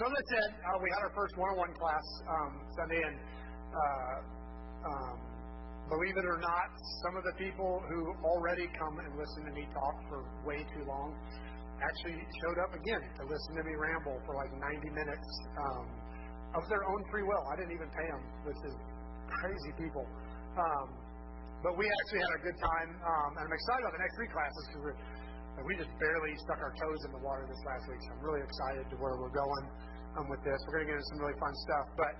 so as I said, uh, we had our first one-on-one class um, Sunday, and uh, um, believe it or not, some of the people who already come and listen to me talk for way too long actually showed up again to listen to me ramble for like 90 minutes um, of their own free will. I didn't even pay them. This is crazy people. Um, but we actually had a good time, um, and I'm excited about the next three classes because we just barely stuck our toes in the water this last week. So I'm really excited to where we're going um, with this. We're going to get into some really fun stuff. But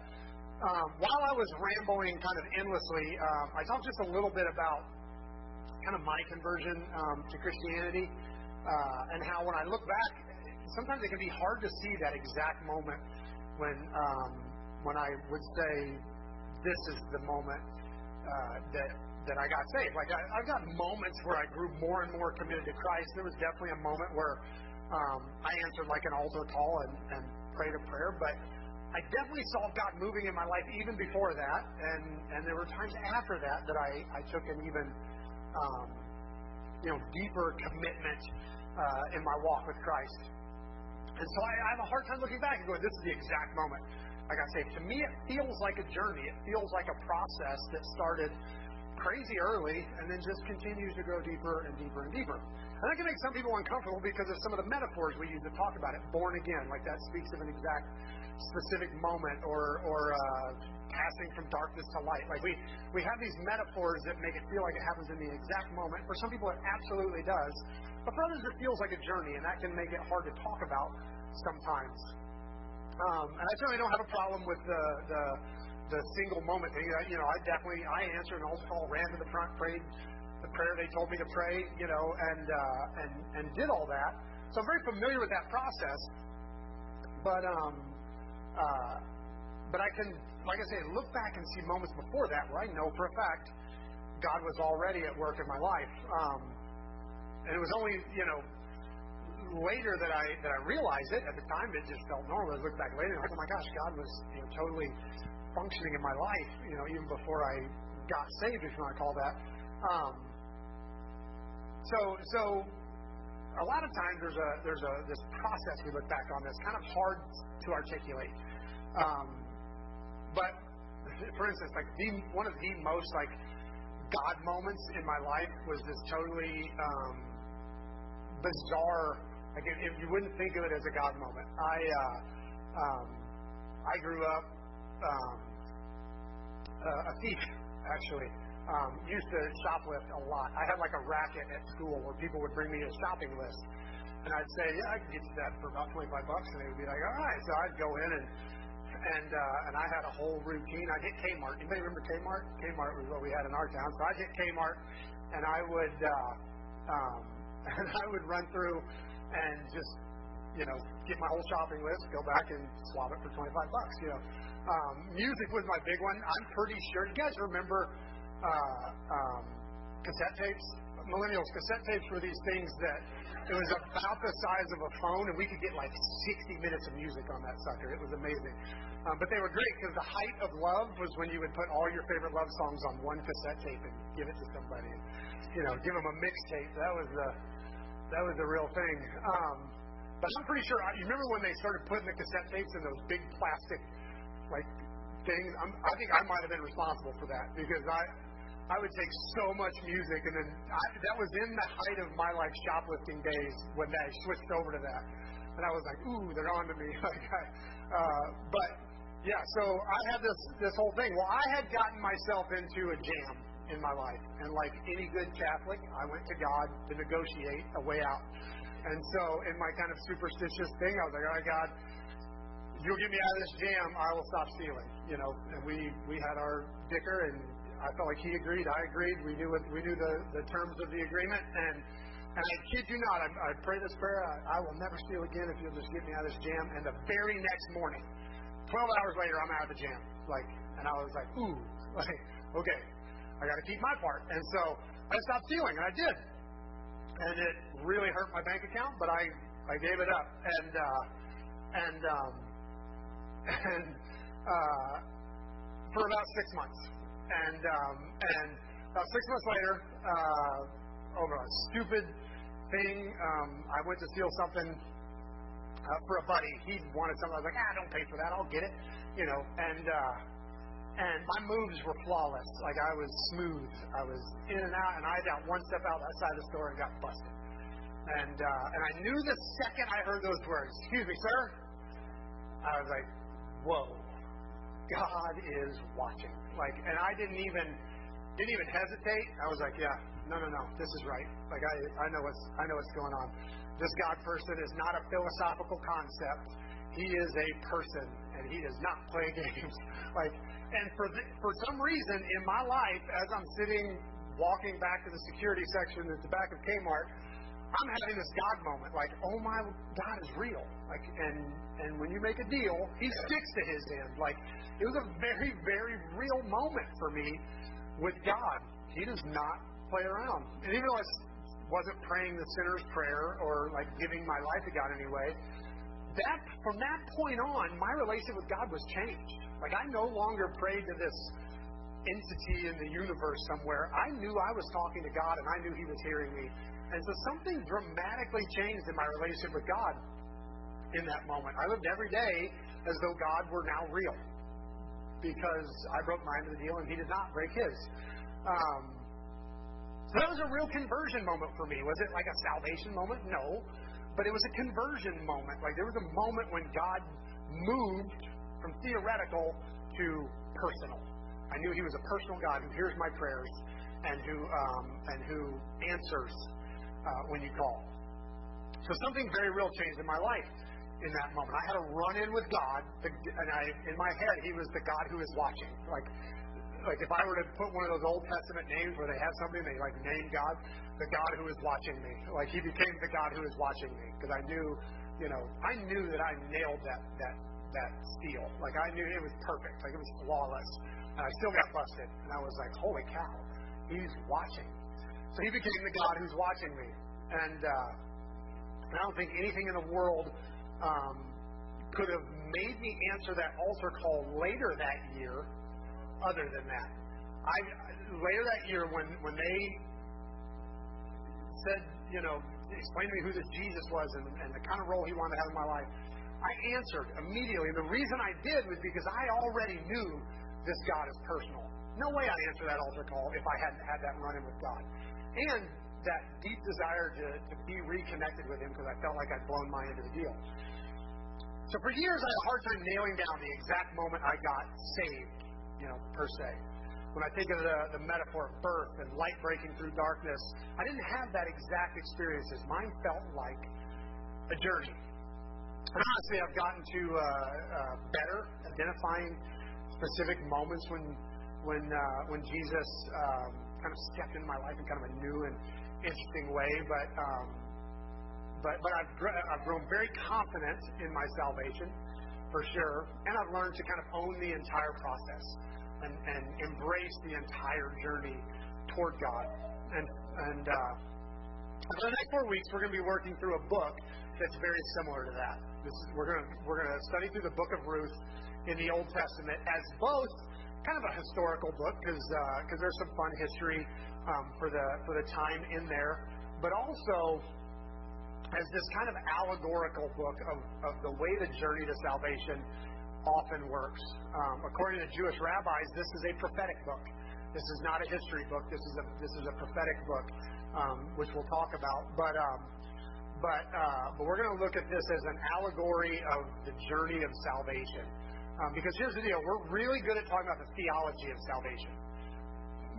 um, while I was rambling kind of endlessly, um, I talked just a little bit about kind of my conversion um, to Christianity uh, and how when I look back, sometimes it can be hard to see that exact moment when um, when I would say this is the moment uh, that that I got saved. Like I, I've got moments where I grew more and more committed to Christ. There was definitely a moment where um, I answered like an altar call and, and prayed a prayer, but I definitely saw God moving in my life even before that, and and there were times after that that I I took an even um, you know deeper commitment uh, in my walk with Christ. And so I, I have a hard time looking back and going, this is the exact moment I got saved. To me, it feels like a journey. It feels like a process that started crazy early and then just continues to grow deeper and deeper and deeper. And that can make some people uncomfortable because of some of the metaphors we use to talk about it. Born again, like that speaks of an exact specific moment or, or uh, passing from darkness to light. Like we, we have these metaphors that make it feel like it happens in the exact moment. For some people, it absolutely does. But for others, it feels like a journey, and that can make it hard to talk about sometimes. Um, and I certainly don't have a problem with the, the the single moment thing. You know, I definitely I answered an altar call, ran to the front, prayed the prayer they told me to pray, you know, and uh, and and did all that. So I'm very familiar with that process. But um, uh, but I can, like I say, look back and see moments before that where I know for a fact God was already at work in my life. Um, and it was only, you know, later that I that I realized it. At the time, it just felt normal. I look back later, and I'm like, oh my gosh, God was you know, totally functioning in my life, you know, even before I got saved, if you want to call that. Um, so, so a lot of times there's a there's a this process we look back on that's kind of hard to articulate. Um, but for instance, like the one of the most like God moments in my life was this totally um, bizarre. Like if, you wouldn't think of it as a God moment, I uh, um, I grew up um, uh, a thief, actually. Um, used to shoplift a lot. I had like a racket at school where people would bring me a shopping list, and I'd say, "Yeah, I can get you that for about twenty-five bucks," and they would be like, "All right." So I'd go in and and uh, and I had a whole routine. I'd hit Kmart. Anybody remember Kmart? Kmart was what we had in our town. So I'd hit Kmart, and I would uh, um, and I would run through and just you know get my whole shopping list, go back and swap it for twenty-five bucks. You know. Um, music was my big one. I'm pretty sure. You guys remember uh, um, cassette tapes? Millennials, cassette tapes were these things that it was about the size of a phone, and we could get like 60 minutes of music on that sucker. It was amazing. Um, but they were great because the height of love was when you would put all your favorite love songs on one cassette tape and give it to somebody. You know, give them a mixtape. That was the that was the real thing. Um, but I'm pretty sure. You remember when they started putting the cassette tapes in those big plastic like things. I'm, I think I might have been responsible for that because I I would take so much music, and then I, that was in the height of my like shoplifting days when I switched over to that, and I was like, ooh, they're on to me. uh, but yeah, so I had this this whole thing. Well, I had gotten myself into a jam in my life, and like any good Catholic, I went to God to negotiate a way out. And so, in my kind of superstitious thing, I was like, all right, God, you'll get me out of this jam, I will stop stealing. You know, and we we had our dicker, and I felt like he agreed, I agreed. We knew what we knew the the terms of the agreement, and and I kid you not, I, I pray this prayer. I, I will never steal again if you'll just get me out of this jam. And the very next morning, 12 hours later, I'm out of the jam. Like, and I was like, ooh, like, okay, I got to keep my part. And so I stopped stealing, and I did. And it really hurt my bank account, but I I gave it up. And uh, and um, and uh, for about six months. And um, and about six months later, uh, over a stupid thing, um, I went to steal something uh, for a buddy. He wanted something. I was like, ah, don't pay for that. I'll get it. You know, and uh, and my moves were flawless. Like I was smooth. I was in and out, and I got one step out that side of the store and got busted. And uh, and I knew the second I heard those words, "Excuse me, sir," I was like, "Whoa, God is watching." Like, and I didn't even didn't even hesitate. I was like, "Yeah, no, no, no, this is right." Like I I know what's I know what's going on. This God person is not a philosophical concept. He is a person, and he does not play games. like, and for the, for some reason in my life, as I'm sitting walking back to the security section at the back of Kmart, I'm having this God moment. Like, oh my God is real. Like, and and when you make a deal, He sticks to His end. Like, it was a very very real moment for me with God. He does not play around. And even though I wasn't praying the sinner's prayer or like giving my life to God anyway, that from that point on, my relationship with God was changed. Like I no longer prayed to this entity in the universe somewhere. I knew I was talking to God and I knew He was hearing me. And so something dramatically changed in my relationship with God in that moment. I lived every day as though God were now real because I broke end of the deal and He did not break His. Um, so that was a real conversion moment for me. Was it like a salvation moment? No. But it was a conversion moment. Like there was a moment when God moved from theoretical to personal. I knew He was a personal God who hears my prayers and who um, and who answers uh, when you call. So something very real changed in my life in that moment. I had a run in with God, and I in my head He was the God who is watching. Like like if I were to put one of those Old Testament names where they have something they like name God, the God who is watching me. Like He became the God who is watching me because I knew, you know, I knew that I nailed that that that steal. Like I knew it was perfect. Like it was flawless. And I still got busted. And I was like, holy cow, he's watching. So he became the God who's watching me. And, uh, I don't think anything in the world um, could have made me answer that altar call later that year other than that. I later that year when when they said, you know, explain to me who this Jesus was and, and the kind of role he wanted to have in my life, I answered immediately. And the reason I did was because I already knew this God is personal. No way I'd answer that altar call if I hadn't had that run in with God. And that deep desire to, to be reconnected with Him because I felt like I'd blown my end of the deal. So for years, I had a hard time nailing down the exact moment I got saved, you know, per se. When I think of the, the metaphor of birth and light breaking through darkness, I didn't have that exact experiences. Mine felt like a journey and honestly, I've gotten to uh, uh, better identifying specific moments when when uh, when Jesus um, kind of stepped into my life in kind of a new and interesting way. But um, but but I've I've grown very confident in my salvation for sure, and I've learned to kind of own the entire process and, and embrace the entire journey toward God. And and uh, for the next four weeks, we're going to be working through a book that's very similar to that. This is, we're going to we're going to study through the book of Ruth in the Old Testament as both kind of a historical book because uh, there's some fun history um, for the for the time in there, but also as this kind of allegorical book of, of the way the journey to salvation often works. Um, according to Jewish rabbis, this is a prophetic book. This is not a history book. This is a this is a prophetic book, um, which we'll talk about. But um, but, uh, but we're going to look at this as an allegory of the journey of salvation. Um, because here's the deal. We're really good at talking about the theology of salvation.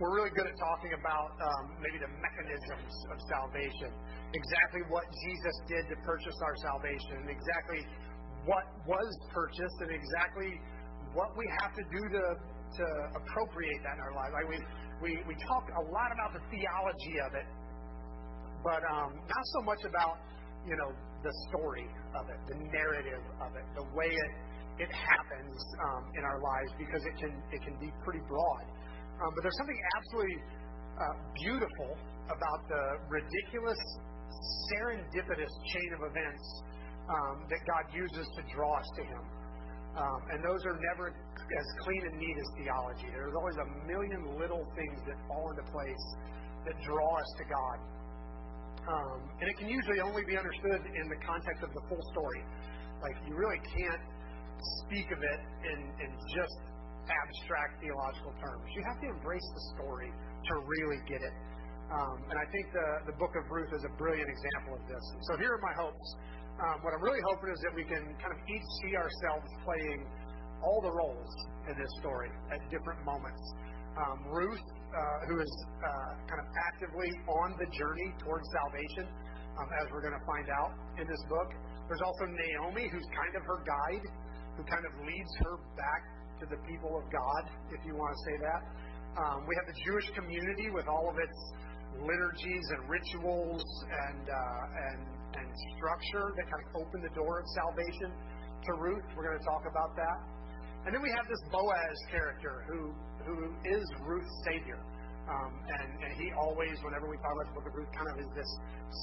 We're really good at talking about um, maybe the mechanisms of salvation, exactly what Jesus did to purchase our salvation, exactly what was purchased, and exactly what we have to do to, to appropriate that in our lives. Like we, we, we talk a lot about the theology of it, but um, not so much about you know, the story of it, the narrative of it, the way it it happens um, in our lives because it can it can be pretty broad. Um, but there's something absolutely uh, beautiful about the ridiculous, serendipitous chain of events um, that God uses to draw us to Him. Um, and those are never as clean and neat as theology. There's always a million little things that fall into place that draw us to God. Um, and it can usually only be understood in the context of the full story. Like, you really can't speak of it in, in just abstract theological terms. You have to embrace the story to really get it. Um, and I think the, the book of Ruth is a brilliant example of this. So here are my hopes. Um, what I'm really hoping is that we can kind of each see ourselves playing all the roles in this story at different moments. Um, Ruth, uh, who is uh, kind of actively on the journey towards salvation, um, as we're going to find out in this book. There's also Naomi, who's kind of her guide, who kind of leads her back to the people of God, if you want to say that. Um, we have the Jewish community with all of its liturgies and rituals and uh, and and structure that kind of open the door of salvation to Ruth. We're going to talk about that. And then we have this Boaz character who who is Ruth's savior. Um, and, and he always, whenever we talk about the book of Ruth, kind of is this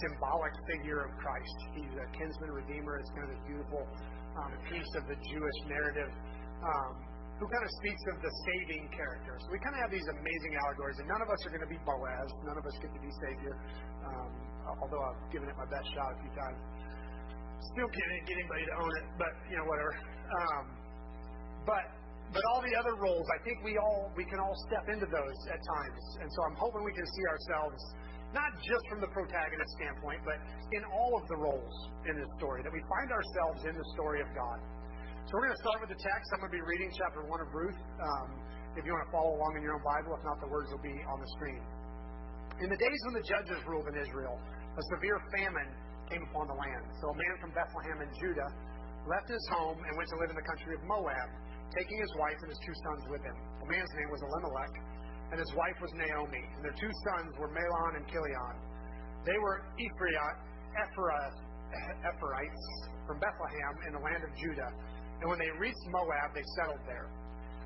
symbolic figure of Christ. He's a kinsman redeemer. It's kind of this beautiful um, piece of the Jewish narrative um, who kind of speaks of the saving character. So we kind of have these amazing allegories, and none of us are going to be Boaz. None of us get to be Savior, um, although I've given it my best shot a few times. Still can't get anybody to own it, but you know whatever. Um, but but all the other roles, I think we all we can all step into those at times, and so I'm hoping we can see ourselves not just from the protagonist standpoint, but in all of the roles in this story that we find ourselves in the story of God. So we're going to start with the text. I'm going to be reading chapter 1 of Ruth. Um, if you want to follow along in your own Bible, if not, the words will be on the screen. In the days when the judges ruled in Israel, a severe famine came upon the land. So a man from Bethlehem in Judah left his home and went to live in the country of Moab, taking his wife and his two sons with him. The man's name was Elimelech, and his wife was Naomi, and their two sons were Mahlon and Chilion. They were Ephraimites from Bethlehem in the land of Judah and when they reached Moab, they settled there.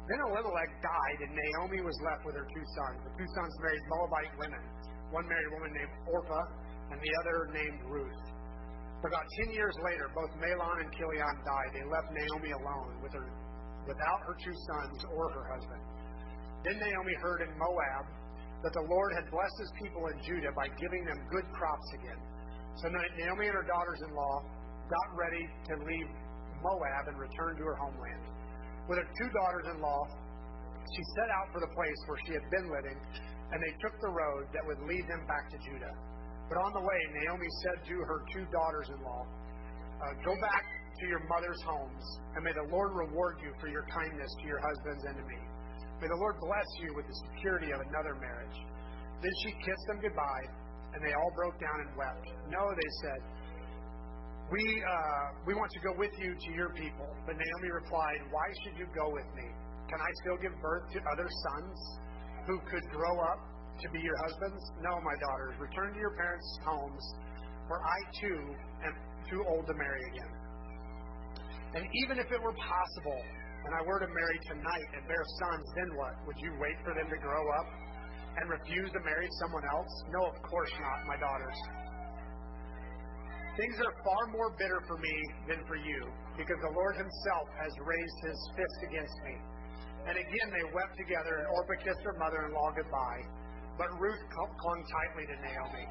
Then Elimelech died, and Naomi was left with her two sons. The two sons married Moabite women. One married a woman named Orpah, and the other named Ruth. About ten years later, both Mahlon and Chilion died. They left Naomi alone with her, without her two sons or her husband. Then Naomi heard in Moab that the Lord had blessed his people in Judah by giving them good crops again. So Naomi and her daughters-in-law got ready to leave Moab and return to her homeland. With her two daughters in law, she set out for the place where she had been living, and they took the road that would lead them back to Judah. But on the way, Naomi said to her two daughters in law, uh, Go back to your mother's homes, and may the Lord reward you for your kindness to your husbands me. May the Lord bless you with the security of another marriage. Then she kissed them goodbye, and they all broke down and wept. No, they said, we, uh, we want to go with you to your people. But Naomi replied, Why should you go with me? Can I still give birth to other sons who could grow up to be your husbands? No, my daughters, return to your parents' homes, for I too am too old to marry again. And even if it were possible, and I were to marry tonight and bear sons, then what? Would you wait for them to grow up and refuse to marry someone else? No, of course not, my daughters. Things are far more bitter for me than for you, because the Lord Himself has raised His fist against me. And again they wept together, and Orpah kissed her mother in law goodbye. But Ruth clung tightly to Naomi.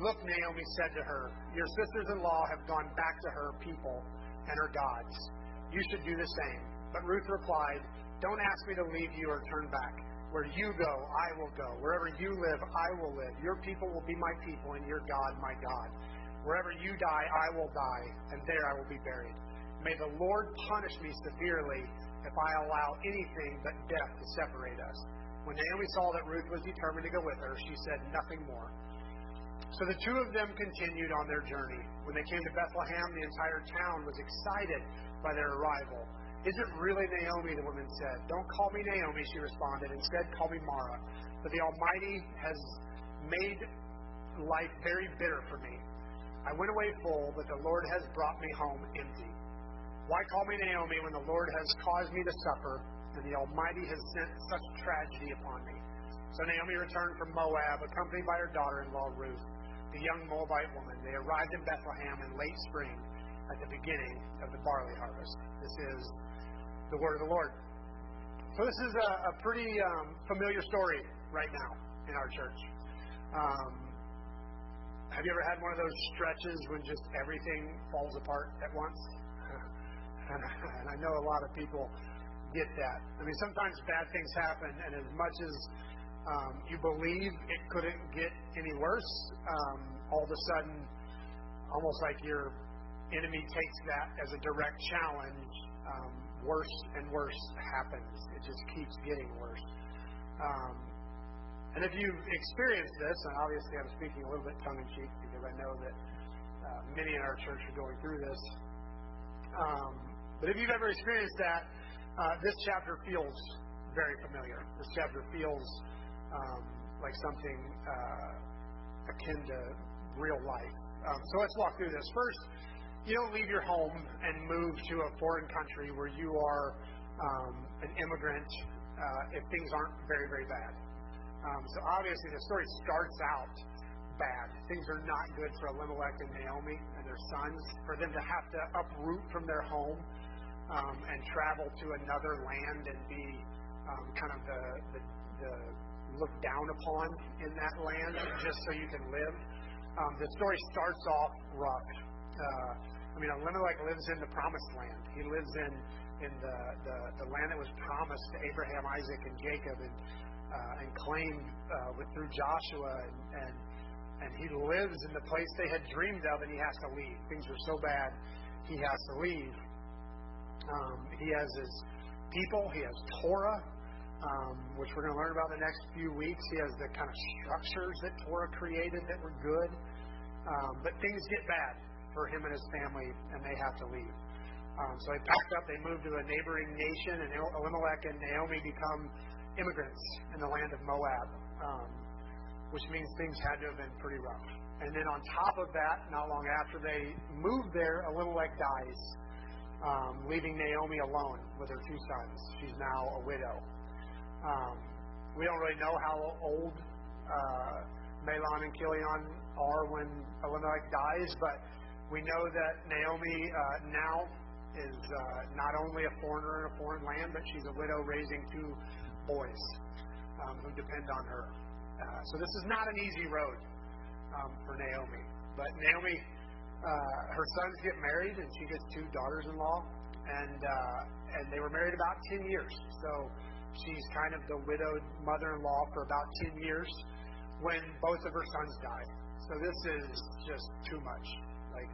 Look, Naomi said to her, Your sisters in law have gone back to her people and her gods. You should do the same. But Ruth replied, Don't ask me to leave you or turn back. Where you go, I will go. Wherever you live, I will live. Your people will be my people, and your God, my God. Wherever you die, I will die, and there I will be buried. May the Lord punish me severely if I allow anything but death to separate us. When Naomi saw that Ruth was determined to go with her, she said nothing more. So the two of them continued on their journey. When they came to Bethlehem, the entire town was excited by their arrival. Is it really Naomi? The woman said. Don't call me Naomi, she responded. Instead, call me Mara. For the Almighty has made life very bitter for me. I went away full, but the Lord has brought me home empty. Why call me Naomi when the Lord has caused me to suffer and the Almighty has sent such tragedy upon me? So Naomi returned from Moab, accompanied by her daughter in law Ruth, the young Moabite woman. They arrived in Bethlehem in late spring at the beginning of the barley harvest. This is the word of the Lord. So this is a, a pretty um, familiar story right now in our church. Um, have you ever had one of those stretches when just everything falls apart at once? And I know a lot of people get that. I mean, sometimes bad things happen, and as much as um, you believe it couldn't get any worse, um, all of a sudden, almost like your enemy takes that as a direct challenge, um, worse and worse happens. It just keeps getting worse. Um, and if you've experienced this, and obviously I'm speaking a little bit tongue in cheek because I know that uh, many in our church are going through this. Um, but if you've ever experienced that, uh, this chapter feels very familiar. This chapter feels um, like something uh, akin to real life. Um, so let's walk through this. First, you don't leave your home and move to a foreign country where you are um, an immigrant uh, if things aren't very, very bad. Um, so obviously the story starts out bad. Things are not good for Elimelech and Naomi and their sons. For them to have to uproot from their home um, and travel to another land and be um, kind of the, the, the looked down upon in that land just so you can live. Um, the story starts off rough. Uh, I mean, Elimelech lives in the promised land. He lives in in the, the, the land that was promised to Abraham, Isaac, and Jacob, and uh, and claimed uh, with through Joshua, and, and and he lives in the place they had dreamed of, and he has to leave. Things are so bad, he has to leave. Um, he has his people. He has Torah, um, which we're going to learn about in the next few weeks. He has the kind of structures that Torah created that were good. Um, but things get bad for him and his family, and they have to leave. Um, so they packed up, they moved to a neighboring nation, and Elimelech and Naomi become immigrants in the land of Moab, um, which means things had to have been pretty rough. And then on top of that, not long after they moved there, Elimelech dies, um, leaving Naomi alone with her two sons. She's now a widow. Um, we don't really know how old uh, Mahlon and Chilion are when Elimelech dies, but we know that Naomi uh, now is uh, not only a foreigner in a foreign land, but she's a widow raising two boys um, who depend on her. Uh, so this is not an easy road um, for Naomi. But Naomi, uh, her sons get married, and she gets two daughters-in-law, and uh, and they were married about ten years. So she's kind of the widowed mother-in-law for about ten years when both of her sons die. So this is just too much. Like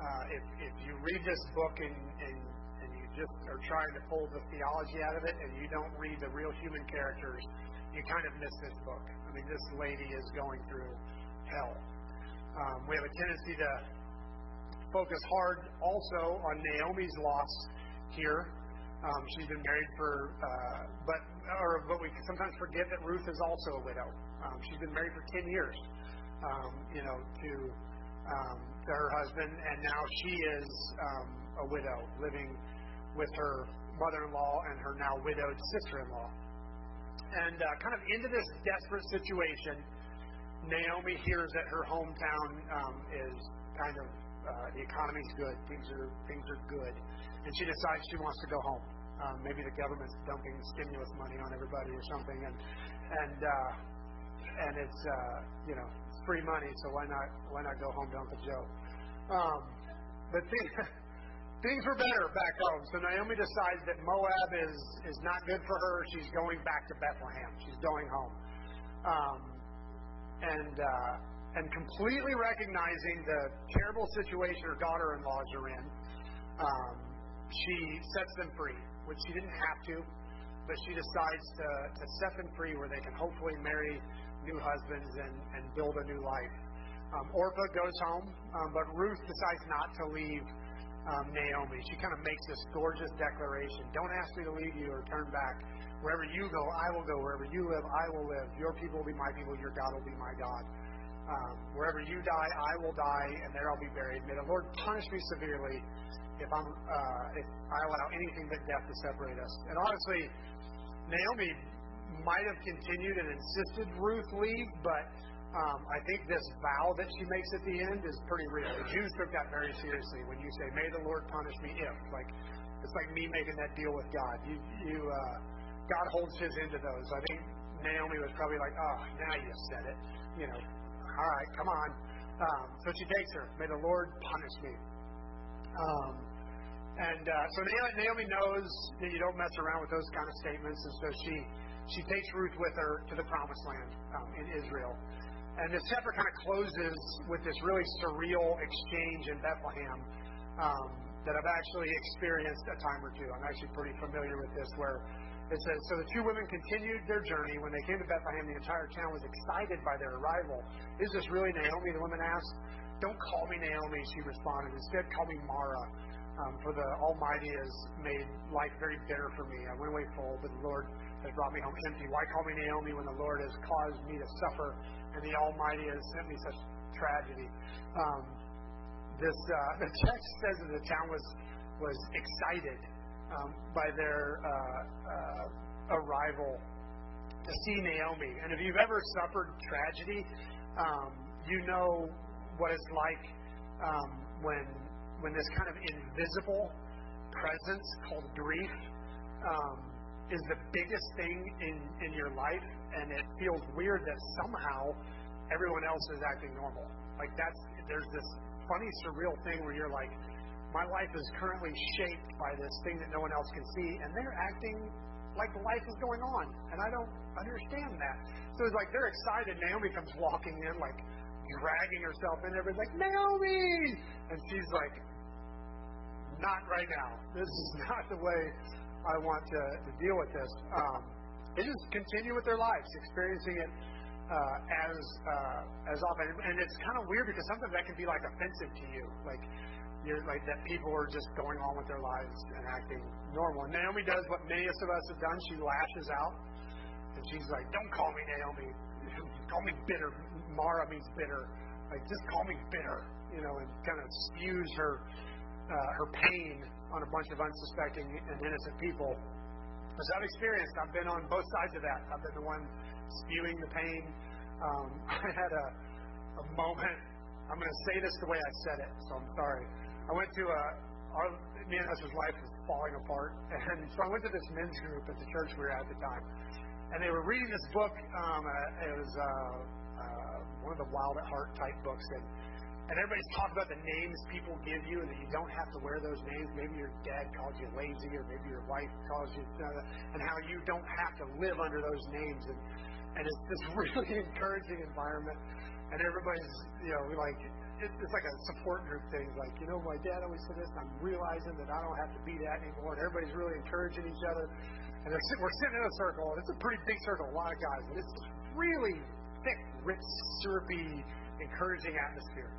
uh, if, if you read this book and, and, and you just are trying to pull the theology out of it and you don't read the real human characters, you kind of miss this book. I mean, this lady is going through hell. Um, we have a tendency to focus hard also on Naomi's loss here. Um, she's been married for, uh, but we sometimes forget that Ruth is also a widow. Um, she's been married for ten years, um, you know, to her husband, and now she is a widow living with her mother-in-law and her now widowed sister-in-law. And uh, kind of into this desperate situation, Naomi hears that her hometown um, is kind of uh, the economy's good, things are things are good, and she decides she wants to go home. Um, maybe the government's dumping stimulus money on everybody or something, and and uh, and it's uh, you know it's free money, so why not why not go home to Uncle Joe? Um, but things, things were better back home, so Naomi decides that Moab is is not good for her. She's going back to Bethlehem. She's going home, um, and uh, and completely recognizing the terrible situation her daughter-in-laws are in. Um, she sets them free, which she didn't have to, but she decides to, to set them free where they can hopefully marry new husbands and, and build a new life. Um, Orpah goes home, um, but Ruth decides not to leave um, Naomi. She kind of makes this gorgeous declaration Don't ask me to leave you or turn back. Wherever you go, I will go. Wherever you live, I will live. Your people will be my people. Your God will be my God. Um, wherever you die, I will die, and there I'll be buried. May the Lord punish me severely if I'm uh, if I allow anything but death to separate us. And honestly, Naomi might have continued and insisted Ruth leave, but um, I think this vow that she makes at the end is pretty real. The Jews took that very seriously when you say, "May the Lord punish me if." Like it's like me making that deal with God. You, you, uh, God holds His end to those. I think Naomi was probably like, "Oh, now you said it." You know, all right, come on. Um, so she takes her. May the Lord punish me. Um, And uh, so Naomi knows that you don't mess around with those kind of statements, and so she she takes Ruth with her to the promised land um, in Israel. And this chapter kind of closes with this really surreal exchange in Bethlehem um, that I've actually experienced a time or two. I'm actually pretty familiar with this, where it says, So the two women continued their journey. When they came to Bethlehem, the entire town was excited by their arrival. Is this really Naomi? The woman asked. Don't call me Naomi, she responded. Instead, call me Mara. Um, for the Almighty has made life very bitter for me. I went away full, but the Lord has brought me home empty. Why call me Naomi when the Lord has caused me to suffer and the Almighty has sent me such tragedy? Um, this uh, the text says that the town was was excited by their uh, uh, arrival to see Naomi. And if you've ever suffered tragedy, um, you know what it's like um, when when this kind of invisible presence called grief um, is the biggest thing in, in your life, and it feels weird that somehow everyone else is acting normal. Like that's there's this funny surreal thing where you're like, my life is currently shaped by this thing that no one else can see, and they're acting like life is going on, and I don't understand that. So it's like they're excited. Naomi comes walking in like dragging herself in. Everybody's like, Naomi! And she's like, not right now. This is not the way I want to, to deal with this. Um, they just continue with their lives, experiencing it uh, as uh, as often. And it's kind of weird because sometimes that can be like offensive to you, like you're like that people are just going on with their lives and acting normal. And Naomi does what many of us have done. She lashes out, and she's like, "Don't call me Naomi. call me bitter. Mara means bitter. Like just call me bitter." You know, and kind of spews her uh, her pain on a bunch of unsuspecting and innocent people. As I've experienced, I've been on both sides of that. I've been the one spewing the pain. Um, I had a, a moment. I'm going to say this the way I said it, so I'm sorry. I went to a our me and Esther's life was falling apart, and so I went to this men's group at the church we were at the time, and they were reading this book. Um, uh, it was uh, uh, one of the Wild at Heart type books that and everybody's talking about the names people give you and that you don't have to wear those names. Maybe your dad calls you lazy or maybe your wife calls you, uh, and how you don't have to live under those names. And, and it's this really encouraging environment. And everybody's, you know, like, it's, like a support group thing. Like, you know, my dad always said this, and I'm realizing that I don't have to be that anymore. And everybody's really encouraging each other. And they're, we're sitting in a circle, and it's a pretty big circle, a lot of guys. And it's really thick, rich, syrupy, encouraging atmosphere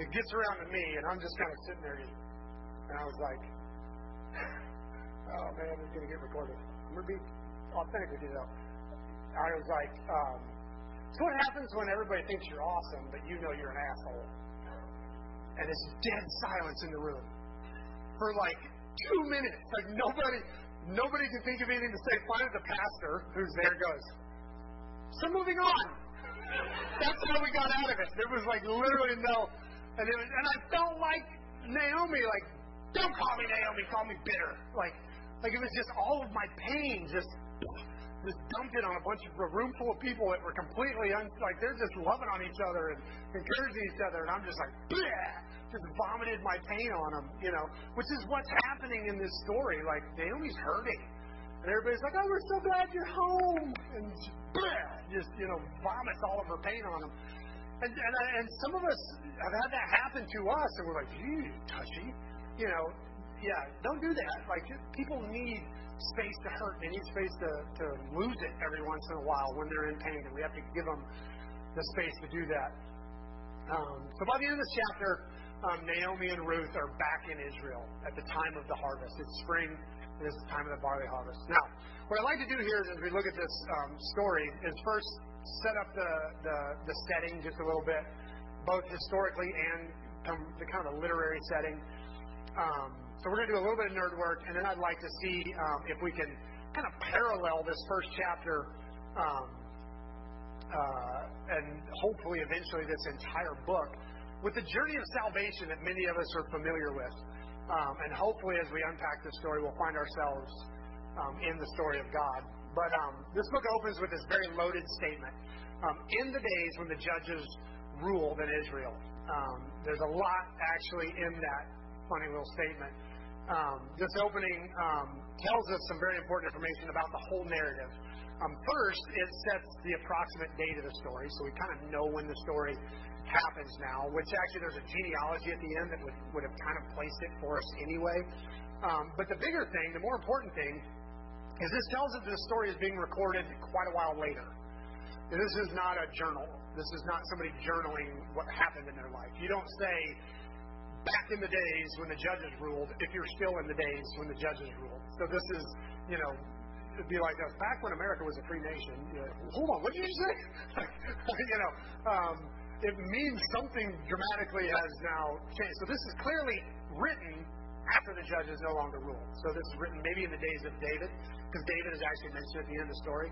it gets around to me, and I'm just kind of sitting there, and I was like, oh man, it's going to get recorded. I'm going to be authentic with you, though. I was like, um, so what happens when everybody thinks you're awesome, but you know you're an asshole? And it's dead silence in the room for like two minutes. Like nobody, nobody can think of anything to say. Finally, the pastor who's there goes, so moving on. That's how we got out of it. There was like literally no and, it was, and I felt like Naomi, like, don't call me Naomi, call me bitter. Like, like it was just all of my pain just just dumped it on a bunch of a room full of people that were completely un, like they're just loving on each other and encouraging each other, and I'm just like, Bleh! just vomited my pain on them, you know, which is what's happening in this story. Like Naomi's hurting, and everybody's like, oh, we're so glad you're home, and just, just you know vomits all of her pain on them. And, and, and some of us have had that happen to us, and we're like, "Gee, touchy," you know. Yeah, don't do that. Like people need space to hurt. They need space to, to lose it every once in a while when they're in pain, and we have to give them the space to do that. Um, so by the end of this chapter, um, Naomi and Ruth are back in Israel at the time of the harvest. It's spring. It is the time of the barley harvest. Now, what I'd like to do here is, as we look at this um, story, is first set up the, the, the setting just a little bit, both historically and the kind of literary setting. Um, so we're going to do a little bit of nerd work, and then I'd like to see um, if we can kind of parallel this first chapter um, uh, and hopefully eventually this entire book with the journey of salvation that many of us are familiar with. Um, and hopefully, as we unpack this story, we'll find ourselves um, in the story of God. But um, this book opens with this very loaded statement. Um, in the days when the judges ruled in Israel, um, there's a lot actually in that funny little statement. Um, this opening um, tells us some very important information about the whole narrative. Um, first, it sets the approximate date of the story, so we kind of know when the story happens now, which actually there's a genealogy at the end that would, would have kind of placed it for us anyway. Um, but the bigger thing, the more important thing, is this tells us that the story is being recorded quite a while later. This is not a journal. This is not somebody journaling what happened in their life. You don't say, back in the days when the judges ruled, if you're still in the days when the judges ruled. So this is, you know, it'd be like us back when America was a free nation. You know, Hold on, what did you say? you know, um, it means something dramatically has now changed. So this is clearly written after the judges no longer rule. So this is written maybe in the days of David, because David is actually mentioned at the end of the story.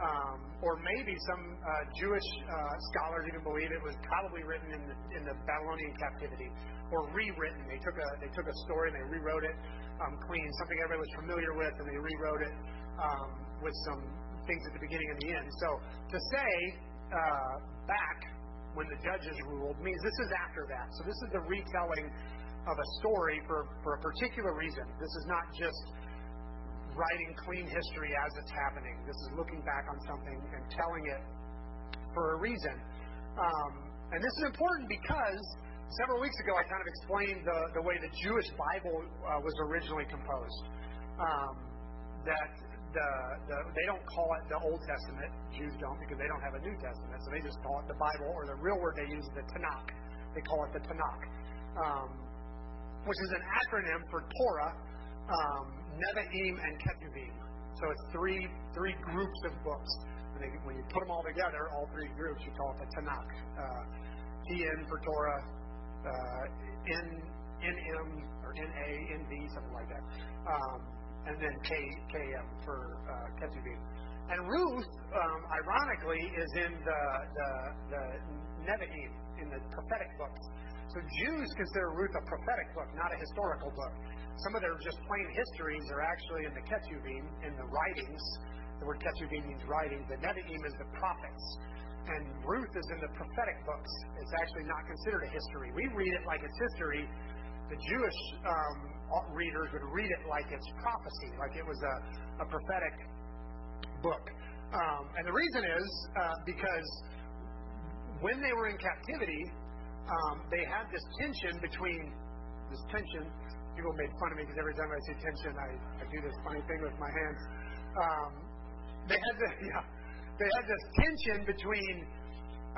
Um, or maybe some uh, Jewish uh, scholars even believe it was probably written in the, Babylonian captivity, or rewritten. They took a they took a story and they rewrote it um, clean, something everybody was familiar with, and they rewrote it um, with some things at the beginning and the end. So to say uh, back when the judges ruled means this is after that. So this is the retelling of a story for, for a particular reason. This is not just writing clean history as it's happening. This is looking back on something and telling it for a reason. Um, and this is important because several weeks ago I kind of explained the, the way the Jewish Bible uh, was originally composed. Um, that the, the, they don't call it the Old Testament. Jews don't because they don't have a New Testament, so they just call it the Bible, or the real word they use is the Tanakh. They call it the Tanakh. Um, which is an acronym for Torah, um, Nevi'im, and Ketuvim. So it's three three groups of books. And they, when you put them all together, all three groups, you call it the Tanakh. Uh, TN for Torah, uh, N, or NA, NV, something like that. Um, and then K, KM for uh, Ketuvim. And Ruth, um, ironically, is in the, the, the Nevi'im, in the prophetic books. So Jews consider Ruth a prophetic book, not a historical book. Some of their just plain histories are actually in the Ketuvim, in the writings. The word Ketuvim means writing. The Nevi'im is the prophets. And Ruth is in the prophetic books. It's actually not considered a history. We read it like it's history. The Jewish um, readers would read it like it's prophecy, like it was a, a prophetic book. Um, and the reason is uh, because when they were in captivity, um, they had this tension between this tension. People made fun of me because every time I say tension, I, I do this funny thing with my hands. Um, they had the, yeah, they had this tension between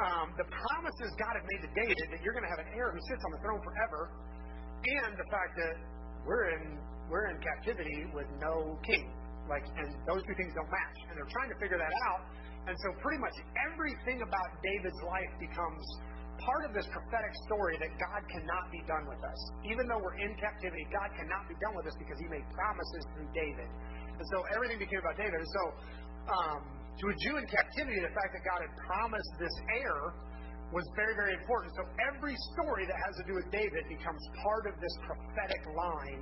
um, the promises God had made to David that you're going to have an heir who sits on the throne forever, and the fact that we're in we're in captivity with no king. Like, and those two things don't match, and they're trying to figure that out. And so, pretty much everything about David's life becomes part of this prophetic story that God cannot be done with us. Even though we're in captivity, God cannot be done with us because He made promises through David. And so everything became about David. And so, um, to a Jew in captivity, the fact that God had promised this heir was very, very important. So every story that has to do with David becomes part of this prophetic line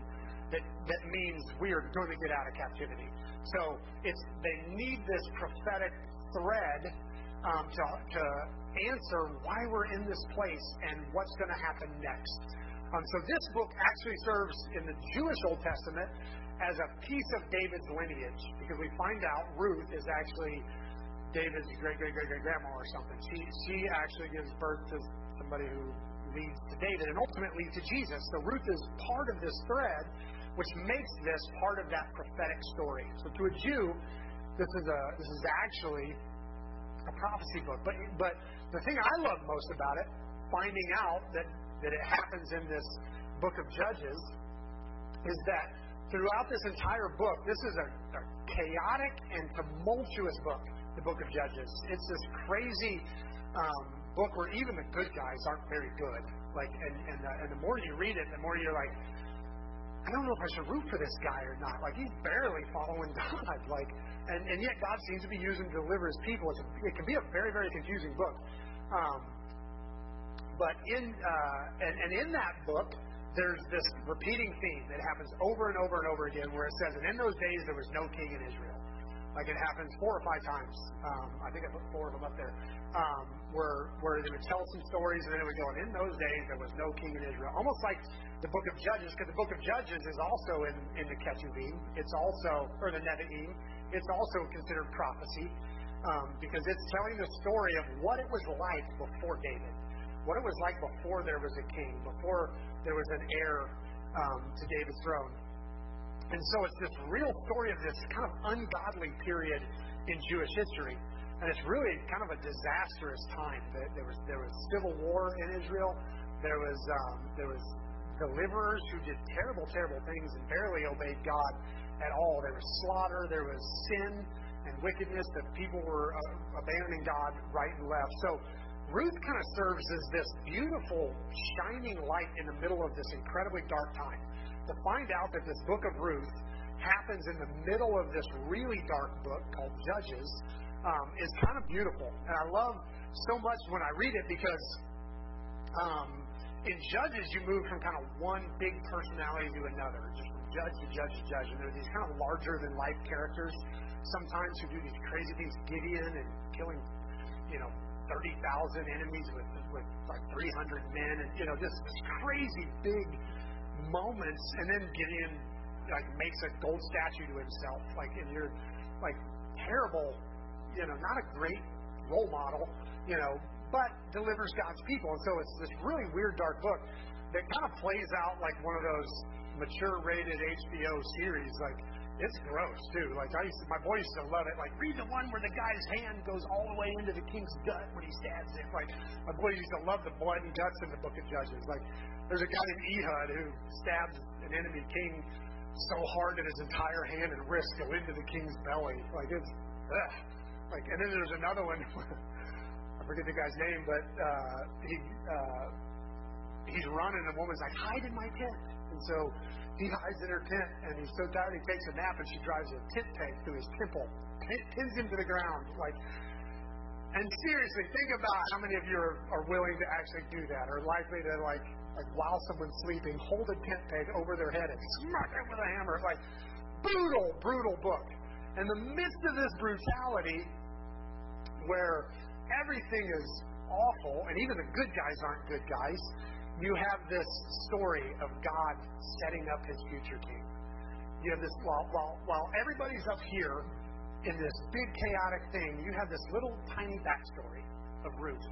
that, that means we are going to get out of captivity. So it's they need this prophetic thread um, to, to answer why we're in this place and what's going to happen next. Um, so this book actually serves in the Jewish Old Testament as a piece of David's lineage because we find out Ruth is actually David's great great great great grandma or something. She she actually gives birth to somebody who leads to David and ultimately to Jesus. So Ruth is part of this thread, which makes this part of that prophetic story. So to a Jew, this is a this is actually a prophecy book. But but the thing I love most about it, finding out that, that it happens in this book of Judges, is that throughout this entire book, this is a, a chaotic and tumultuous book, the book of Judges. It's this crazy um, book where even the good guys aren't very good. Like, and and, uh, and the more you read it, the more you're like, I don't know if I should root for this guy or not. Like he's barely following God. Like, and, and yet God seems to be using to deliver His people. It's a, it can be a very very confusing book. Um, but in uh, and, and in that book, there's this repeating theme that happens over and over and over again, where it says, "And in those days there was no king in Israel." Like it happens four or five times. Um, I think I put four of them up there. Um, where where they would tell some stories and then it would go, and in those days there was no king in Israel. Almost like the book of Judges, because the book of Judges is also in, in the Ketuvim. It's also, or the Nevi'im. It's also considered prophecy um, because it's telling the story of what it was like before David, what it was like before there was a king, before there was an heir um, to David's throne. And so it's this real story of this kind of ungodly period in Jewish history. And it's really kind of a disastrous time. There was there was civil war in Israel. There was um, there was deliverers who did terrible, terrible things and barely obeyed God at all. There was slaughter. There was sin and wickedness that people were uh, abandoning God right and left. So Ruth kind of serves as this beautiful, shining light in the middle of this incredibly dark time to find out that this book of Ruth happens in the middle of this really dark book called Judges um, is kind of beautiful. And I love so much when I read it because um, in Judges, you move from kind of one big personality to another, just from judge to judge to judge. And there are these kind of larger than life characters sometimes who do these crazy things, Gideon and killing, you know, 30,000 enemies with, with like 300 men, and, you know, just this crazy big moments, and then Gideon like makes a gold statue to himself, like and you're like terrible, you know, not a great role model, you know, but delivers God's people. And so it's this really weird dark book that kind of plays out like one of those mature rated HBO series, like it's gross too. Like I used to, my boy used to love it. Like read the one where the guy's hand goes all the way into the king's gut when he stabs it. Like my boy used to love the blood and guts in the Book of Judges. Like there's a guy named Ehud who stabs an enemy king so hard that his entire hand and wrist go into the king's belly. Like it's, ugh. like, and then there's another one. I forget the guy's name, but uh, he uh, he's running. And the woman's like, "Hide in my tent," and so he hides in her tent. And he's so tired he takes a nap, and she drives a tent peg through his temple, pins him to the ground, like. And seriously, think about how many of you are, are willing to actually do that, or likely to like like while someone's sleeping, hold a tent peg over their head and smack it with a hammer. Like brutal, brutal book. In the midst of this brutality, where everything is awful, and even the good guys aren't good guys, you have this story of God setting up his future king. You have this while while while everybody's up here in this big chaotic thing, you have this little tiny backstory of Ruth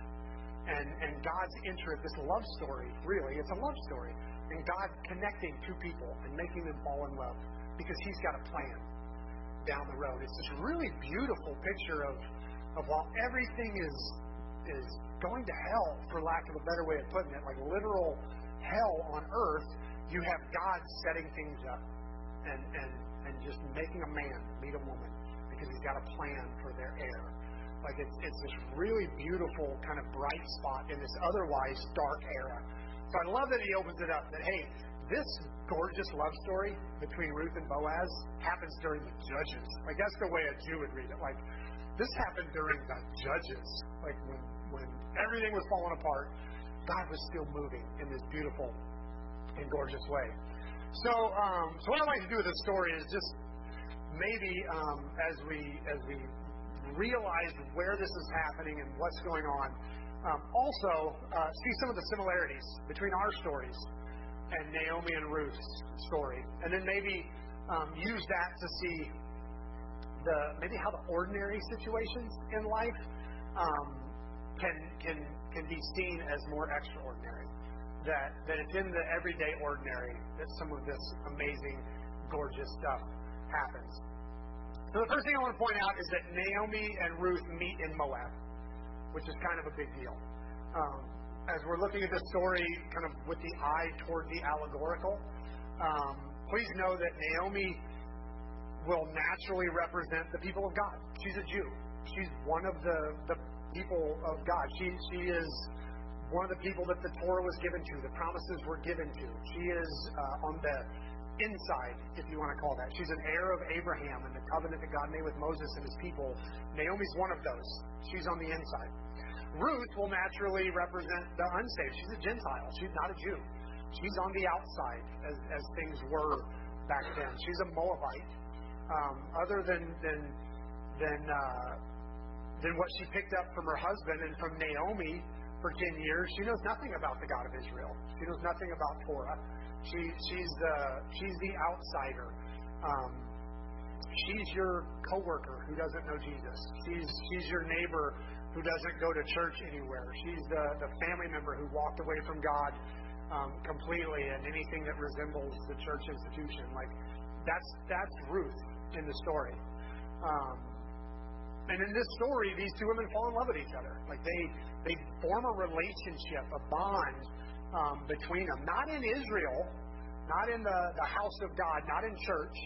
and, and God's interest, this love story, really, it's a love story. And God connecting two people and making them fall in love because He's got a plan down the road. It's this really beautiful picture of, of while everything is, is going to hell, for lack of a better way of putting it, like literal hell on earth, you have God setting things up and, and, and just making a man meet a woman because He's got a plan for their heir. Like it's, it's this really beautiful kind of bright spot in this otherwise dark era. So I love that he opens it up that, hey, this gorgeous love story between Ruth and Boaz happens during the Judges. Like that's the way a Jew would read it. Like this happened during the Judges. Like when, when everything was falling apart, God was still moving in this beautiful and gorgeous way. So, um, so what I'd like to do with this story is just maybe um, as we as we realize where this is happening and what's going on. Um, also, uh, see some of the similarities between our stories and Naomi and Ruth's story, and then maybe um, use that to see the maybe how the ordinary situations in life um, can can can be seen as more extraordinary. That that it's in the everyday ordinary that some of this amazing, gorgeous stuff happens. So the first thing I want to point out is that Naomi and Ruth meet in Moab, which is kind of a big deal. Um, as we're looking at this story, kind of with the eye toward the allegorical, um, please know that Naomi will naturally represent the people of God. She's a Jew. She's one of the, the people of God. She, she is one of the people that the Torah was given to, the promises were given to. She is uh, on the inside, if you want to call that. She's an heir of Abraham and the covenant that God made with Moses and his people. Naomi's one of those. She's on the inside. Ruth will naturally represent the unsaved. She's a Gentile. She's not a Jew. She's on the outside, as, as things were back then. She's a Moabite. Um, other than than than uh, than what she picked up from her husband and from Naomi for ten years. She knows nothing about the God of Israel. She knows nothing about Torah. She she's the she's the outsider. Um, she's your coworker who doesn't know Jesus. She's she's your neighbor who doesn't go to church anywhere. She's the the family member who walked away from God um, completely and anything that resembles the church institution. Like that's that's Ruth in the story. Um, and in this story, these two women fall in love with each other. Like they they form a relationship, a bond um, between them. Not in Israel, not in the, the house of God, not in church,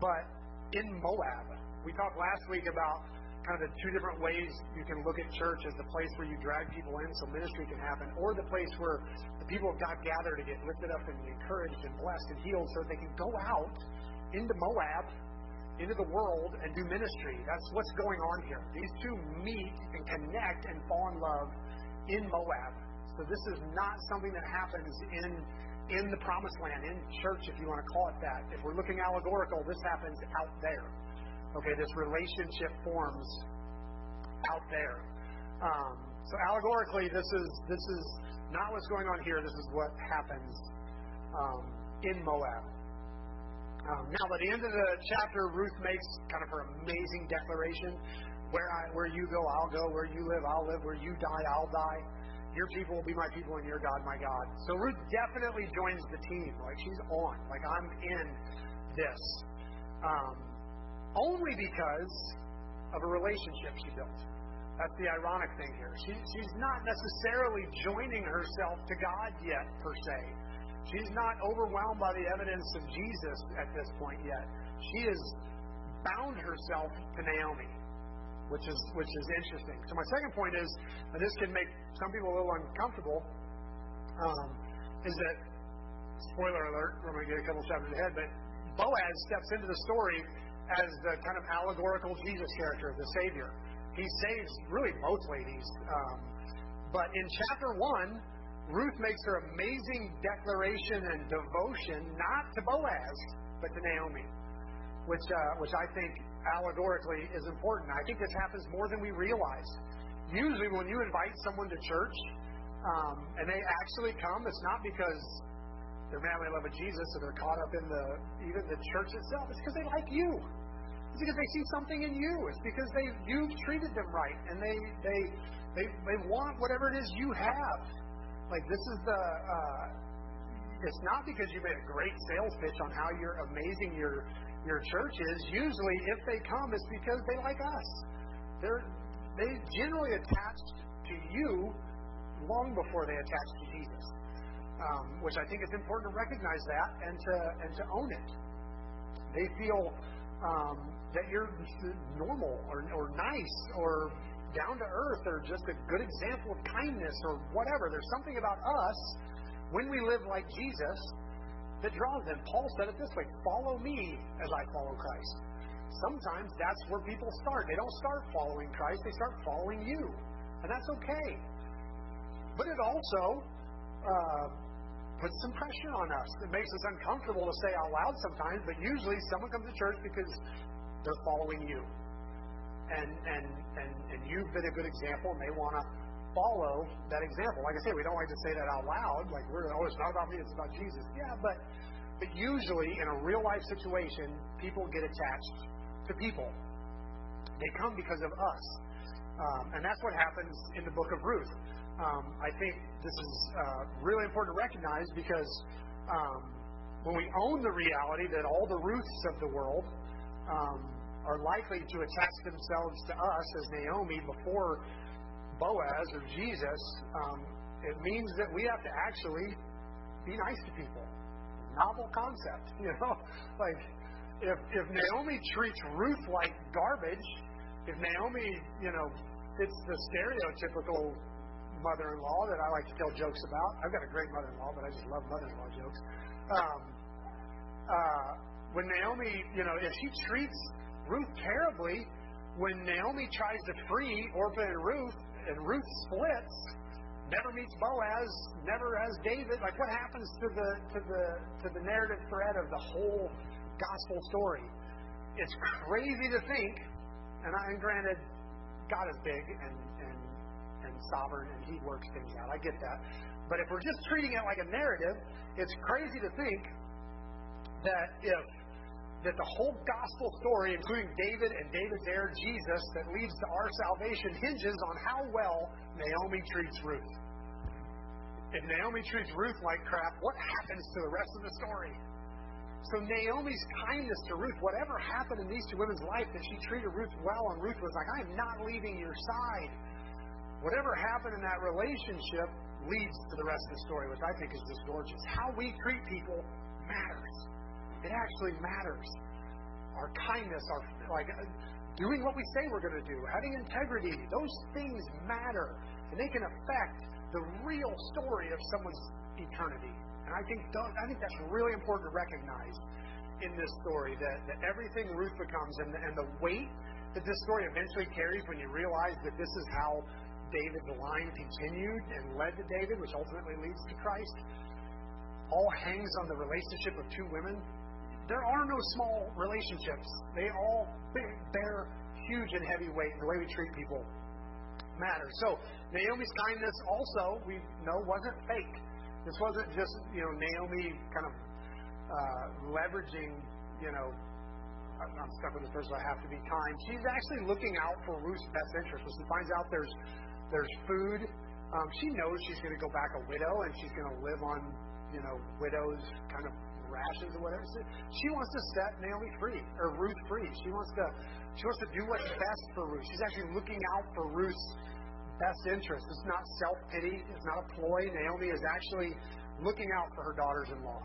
but in Moab. We talked last week about kind of the two different ways you can look at church as the place where you drag people in so ministry can happen, or the place where the people of God gather to get lifted up and encouraged and blessed and healed so that they can go out into Moab into the world and do ministry. That's what's going on here. These two meet and connect and fall in love in Moab. So this is not something that happens in in the promised land, in church, if you want to call it that. If we're looking allegorical, this happens out there. Okay, this relationship forms out there. Um, so allegorically, this is this is not what's going on here. This is what happens um, in Moab. Um, now, at the end of the chapter, Ruth makes kind of her amazing declaration: "Where I, where you go, I'll go. Where you live, I'll live. Where you die, I'll die. Your people will be my people, and your God, my God." So Ruth definitely joins the team. Like she's on. Like I'm in this, um, only because of a relationship she built. That's the ironic thing here. She, she's not necessarily joining herself to God yet, per se. She's not overwhelmed by the evidence of Jesus at this point yet. She has bound herself to Naomi, which is which is interesting. So my second point is, and this can make some people a little uncomfortable, um, is that spoiler alert, we're going to get a couple chapters ahead, but Boaz steps into the story as the kind of allegorical Jesus character, the Savior. He saves really both ladies. Um, but in chapter one, Ruth makes her amazing declaration and devotion not to Boaz, but to Naomi, which, uh, which I think allegorically is important. I think this happens more than we realize. Usually, when you invite someone to church um, and they actually come, it's not because they're madly in love with Jesus or they're caught up in the even the church itself. It's because they like you. It's because they see something in you. It's because they you've treated them right and they they they, they want whatever it is you have. Like this is the. Uh, it's not because you made a great sales pitch on how you're amazing your your church is. Usually, if they come, it's because they like us. They're they generally attached to you long before they attach to Jesus, um, which I think it's important to recognize that and to and to own it. They feel um, that you're normal or, or nice or down to earth or just a good example of kindness or whatever. There's something about us when we live like Jesus that draws them. Paul said it this way follow me as I follow Christ. Sometimes that's where people start. They don't start following Christ, they start following you. And that's okay. But it also uh, puts some pressure on us. It makes us uncomfortable to say out loud sometimes, but usually someone comes to church because they're following you and and and and you've been a good example, and they want to follow that example. Like I say, we don't like to say that out loud. Like we're oh, it's not about me, it's about Jesus. Yeah, but but usually in a real life situation, people get attached to people. They come because of us, um, and that's what happens in the book of Ruth. Um, I think this is uh, really important to recognize because um, when we own the reality that all the Ruths of the world um, are likely to attach themselves to us as Naomi before Boaz or Jesus, um, it means that we have to actually be nice to people. Novel concept, you know? Like, if, if Naomi treats Ruth like garbage, if Naomi, you know, fits the stereotypical mother in law that I like to tell jokes about, I've got a great mother in law, but I just love mother in law jokes. Um, uh, when Naomi, you know, if she treats Ruth terribly when Naomi tries to free Orpah and Ruth, and Ruth splits, never meets Boaz, never has David. Like what happens to the to the to the narrative thread of the whole gospel story? it's crazy to think, and, I, and granted, God is big and, and, and sovereign and He works things out. I get that. But if we're just treating it like a narrative, it's crazy to think that if that the whole gospel story, including David and David's heir, Jesus, that leads to our salvation, hinges on how well Naomi treats Ruth. If Naomi treats Ruth like crap, what happens to the rest of the story? So Naomi's kindness to Ruth, whatever happened in these two women's life, that she treated Ruth well, and Ruth was like, I am not leaving your side. Whatever happened in that relationship leads to the rest of the story, which I think is just gorgeous. How we treat people matters. It actually matters. Our kindness, our like doing what we say we're going to do, having integrity, those things matter, and they can affect the real story of someone's eternity. And I think I think that's really important to recognize in this story that, that everything Ruth becomes and the, and the weight that this story eventually carries when you realize that this is how David's line continued and led to David, which ultimately leads to Christ, all hangs on the relationship of two women. There are no small relationships. They all bear huge and heavy weight, the way we treat people matters. So Naomi's kindness also, we know, wasn't fake. This wasn't just, you know, Naomi kind of uh, leveraging, you know, I'm stuck with this person, I have to be kind. She's actually looking out for Ruth's best interest. When she finds out there's there's food, um, she knows she's going to go back a widow and she's going to live on, you know, widows kind of rations or whatever. She wants to set Naomi free or Ruth free. She wants to she wants to do what's best for Ruth. She's actually looking out for Ruth's best interest. It's not self pity. It's not a ploy. Naomi is actually looking out for her daughters in law.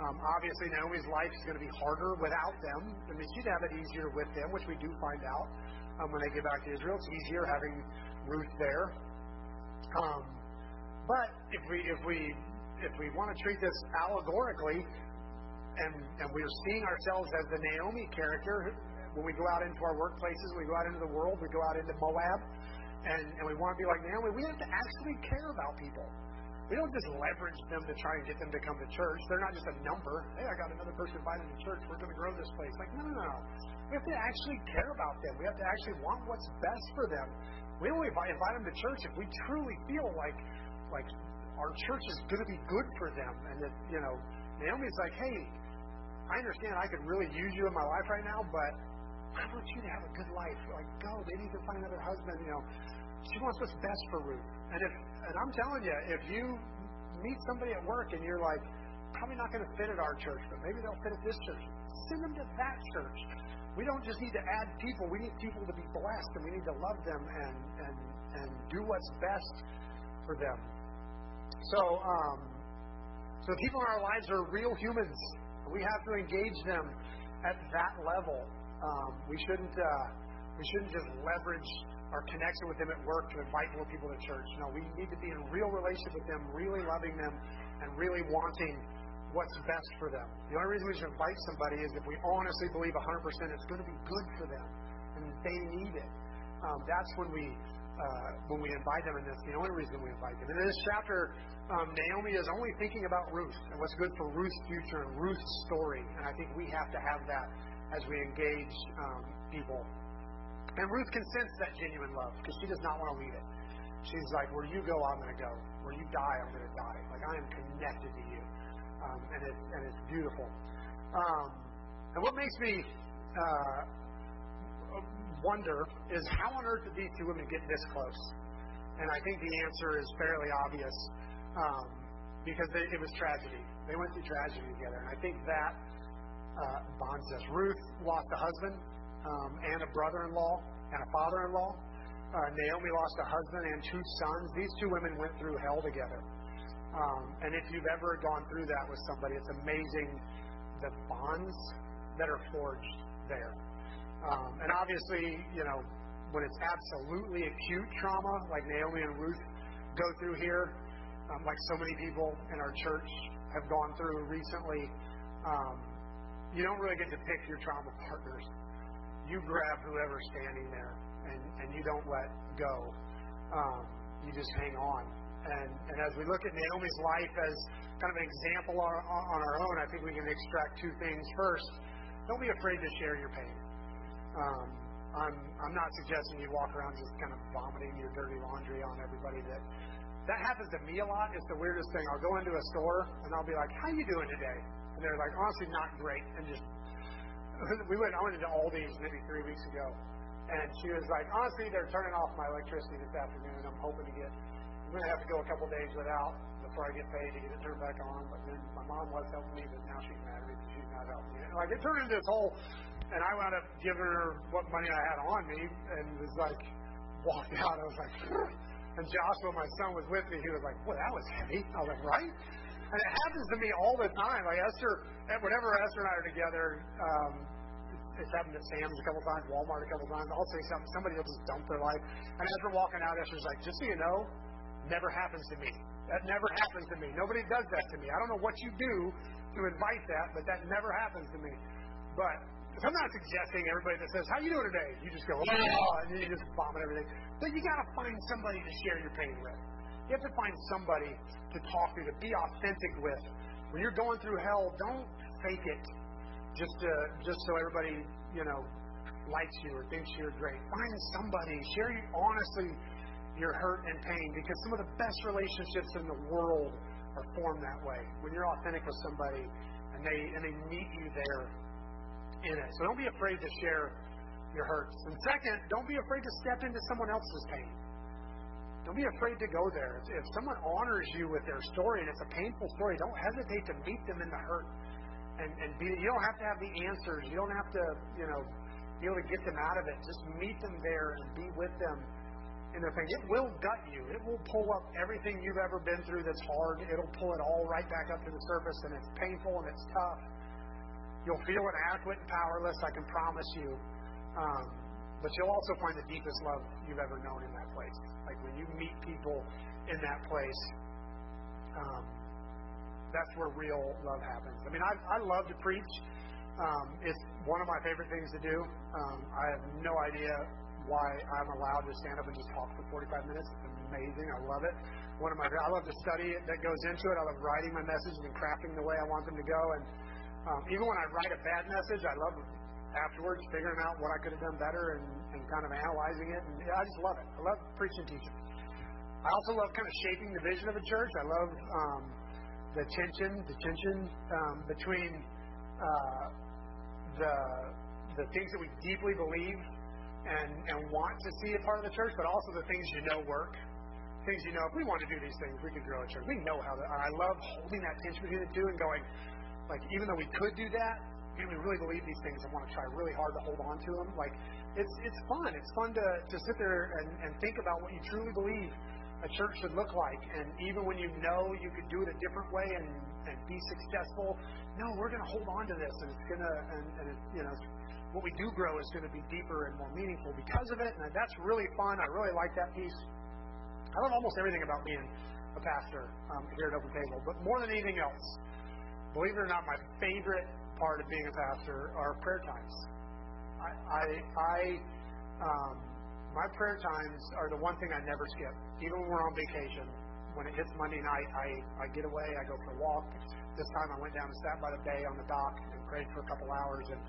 Um, obviously, Naomi's life is going to be harder without them. I mean, she'd have it easier with them, which we do find out um, when they get back to Israel. It's easier having Ruth there. Um, but if we if we if we want to treat this allegorically, and and we're seeing ourselves as the Naomi character when we go out into our workplaces, we go out into the world, we go out into Moab, and, and we want to be like Naomi, we have to actually care about people. We don't just leverage them to try and get them to come to church. They're not just a number. Hey, I got another person invited to church. We're going to grow this place. Like, no, no, no. We have to actually care about them. We have to actually want what's best for them. We only invite, invite them to church if we truly feel like like our church is going to be good for them, and that you know, Naomi's like, hey, I understand I could really use you in my life right now, but I want you to have a good life. Like, go. Maybe you can find another husband. You know, she wants what's best for Ruth. And if, and I'm telling you, if you meet somebody at work and you're like, probably not going to fit at our church, but maybe they'll fit at this church, send them to that church. We don't just need to add people. We need people to be blessed, and we need to love them and and and do what's best for them. So, um, so people in our lives are real humans. We have to engage them at that level. Um, we shouldn't uh, we shouldn't just leverage our connection with them at work to invite more people to church. No, we need to be in real relationship with them, really loving them, and really wanting what's best for them. The only reason we should invite somebody is if we honestly believe 100% it's going to be good for them and they need it. Um, that's when we uh, when we invite them, and that's the only reason we invite them. In this chapter, um, Naomi is only thinking about Ruth and what's good for Ruth's future and Ruth's story. And I think we have to have that as we engage um, people. And Ruth can sense that genuine love because she does not want to leave it. She's like, where you go, I'm going to go. Where you die, I'm going to die. Like I am connected to you, um, and it's and it's beautiful. Um, and what makes me uh, wonder is how on earth did these two women get this close? And I think the answer is fairly obvious um, because they, it was tragedy. They went through tragedy together, and I think that uh, bonds us. Ruth lost a husband um, and a brother-in-law and a father-in-law. Uh, Naomi lost a husband and two sons. These two women went through hell together. Um, and if you've ever gone through that with somebody, it's amazing the bonds that are forged there. Um, and obviously, you know, when it's absolutely acute trauma, like Naomi and Ruth go through here, um, like so many people in our church have gone through recently, um, you don't really get to pick your trauma partners. You grab whoever's standing there, and, and you don't let go. Um, you just hang on. And, and as we look at Naomi's life as kind of an example on, on our own, I think we can extract two things. First, don't be afraid to share your pain. Um, I'm I'm not suggesting you walk around just kind of vomiting your dirty laundry on everybody. That that happens to me a lot. It's the weirdest thing. I'll go into a store and I'll be like, "How you doing today?" And they're like, "Honestly, not great." And just we went. I went into Aldi's maybe three weeks ago, and she was like, "Honestly, they're turning off my electricity this afternoon. I'm hoping to get. I'm going to have to go a couple days without before I get paid to get it turned back on. But then my mom was helping me, but now she's mad at me because she's not helping me. Like it turned into this whole and I wound up giving her what money I had on me and was like, walked out. I was like, and Joshua, my son, was with me. He was like, well, that was heavy. I was like, right? And it happens to me all the time. Like Esther, whenever Esther and I are together, um, it's happened at Sam's a couple times, Walmart a couple times. I'll say something, somebody will just dump their life. And as we're walking out, Esther's like, just so you know, never happens to me. That never happens to me. Nobody does that to me. I don't know what you do to invite that, but that never happens to me. But I'm not suggesting everybody that says, "How you doing today?" You just go, "Oh," and then you just vomit everything. But you got to find somebody to share your pain with. You have to find somebody to talk to, to be authentic with. When you're going through hell, don't fake it just to, just so everybody you know likes you or thinks you're great. Find somebody, share you honestly your hurt and pain, because some of the best relationships in the world are formed that way. When you're authentic with somebody and they and they meet you there in it. So don't be afraid to share your hurts. And second, don't be afraid to step into someone else's pain. Don't be afraid to go there. If someone honors you with their story and it's a painful story, don't hesitate to meet them in the hurt. And, and be, you don't have to have the answers. You don't have to, you know, be able to get them out of it. Just meet them there and be with them in their pain. It will gut you. It will pull up everything you've ever been through that's hard. It'll pull it all right back up to the surface, and it's painful and it's tough. You'll feel inadequate and powerless, I can promise you. Um, but you'll also find the deepest love you've ever known in that place. Like when you meet people in that place, um, that's where real love happens. I mean, I, I love to preach. Um, it's one of my favorite things to do. Um, I have no idea why I'm allowed to stand up and just talk for 45 minutes. It's amazing. I love it. One of my, I love the study that goes into it. I love writing my messages and crafting the way I want them to go. And um, even when I write a bad message, I love afterwards figuring out what I could have done better and, and kind of analyzing it. And yeah, I just love it. I love preaching teaching. I also love kind of shaping the vision of a church. I love um, the tension, the tension um, between uh, the the things that we deeply believe and and want to see a part of the church, but also the things you know work. Things you know, if we want to do these things, we could grow a church. We know how to. I love holding that tension between the two and going, like even though we could do that, man, we really believe these things and want to try really hard to hold on to them. Like it's it's fun. It's fun to to sit there and, and think about what you truly believe a church should look like. And even when you know you could do it a different way and and be successful, no, we're going to hold on to this, and it's going to and, and it, you know what we do grow is going to be deeper and more meaningful because of it. And that's really fun. I really like that piece. I love almost everything about being a pastor um, here at Open Table, but more than anything else, believe it or not, my favorite part of being a pastor are prayer times. I, I, I um, my prayer times are the one thing I never skip. Even when we're on vacation, when it hits Monday night, I, I get away, I go for a walk. This time I went down and sat by the bay on the dock and prayed for a couple hours. And,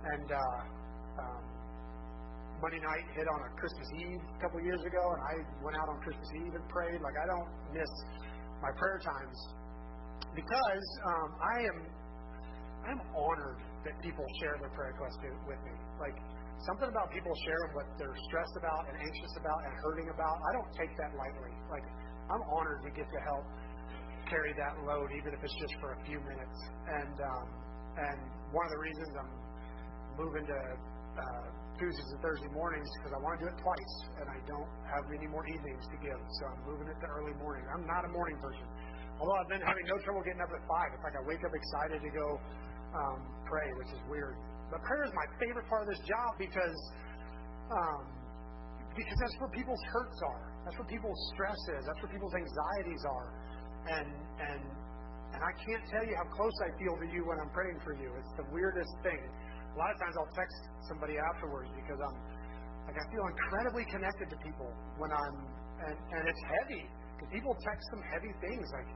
and uh, um, Monday night hit on a Christmas Eve a couple years ago, and I went out on Christmas Eve and prayed. Like I don't miss my prayer times because um, I am I'm honored that people share their prayer requests with me. Like something about people sharing what they're stressed about and anxious about and hurting about. I don't take that lightly. Like I'm honored to get to help carry that load, even if it's just for a few minutes. And um, and one of the reasons I'm moving to uh, Tuesdays and Thursday mornings because I want to do it twice, and I don't have any more evenings to give, so I'm moving it to early morning. I'm not a morning person. Although I've been having no trouble getting up at five. It's like I wake up excited to go um, pray, which is weird. But prayer is my favorite part of this job because um, because that's where people's hurts are. That's where people's stress is. That's where people's anxieties are. And and and I can't tell you how close I feel to you when I'm praying for you. It's the weirdest thing. A lot of times I'll text somebody afterwards because I'm like I feel incredibly connected to people when I'm and and it's heavy because people text some heavy things like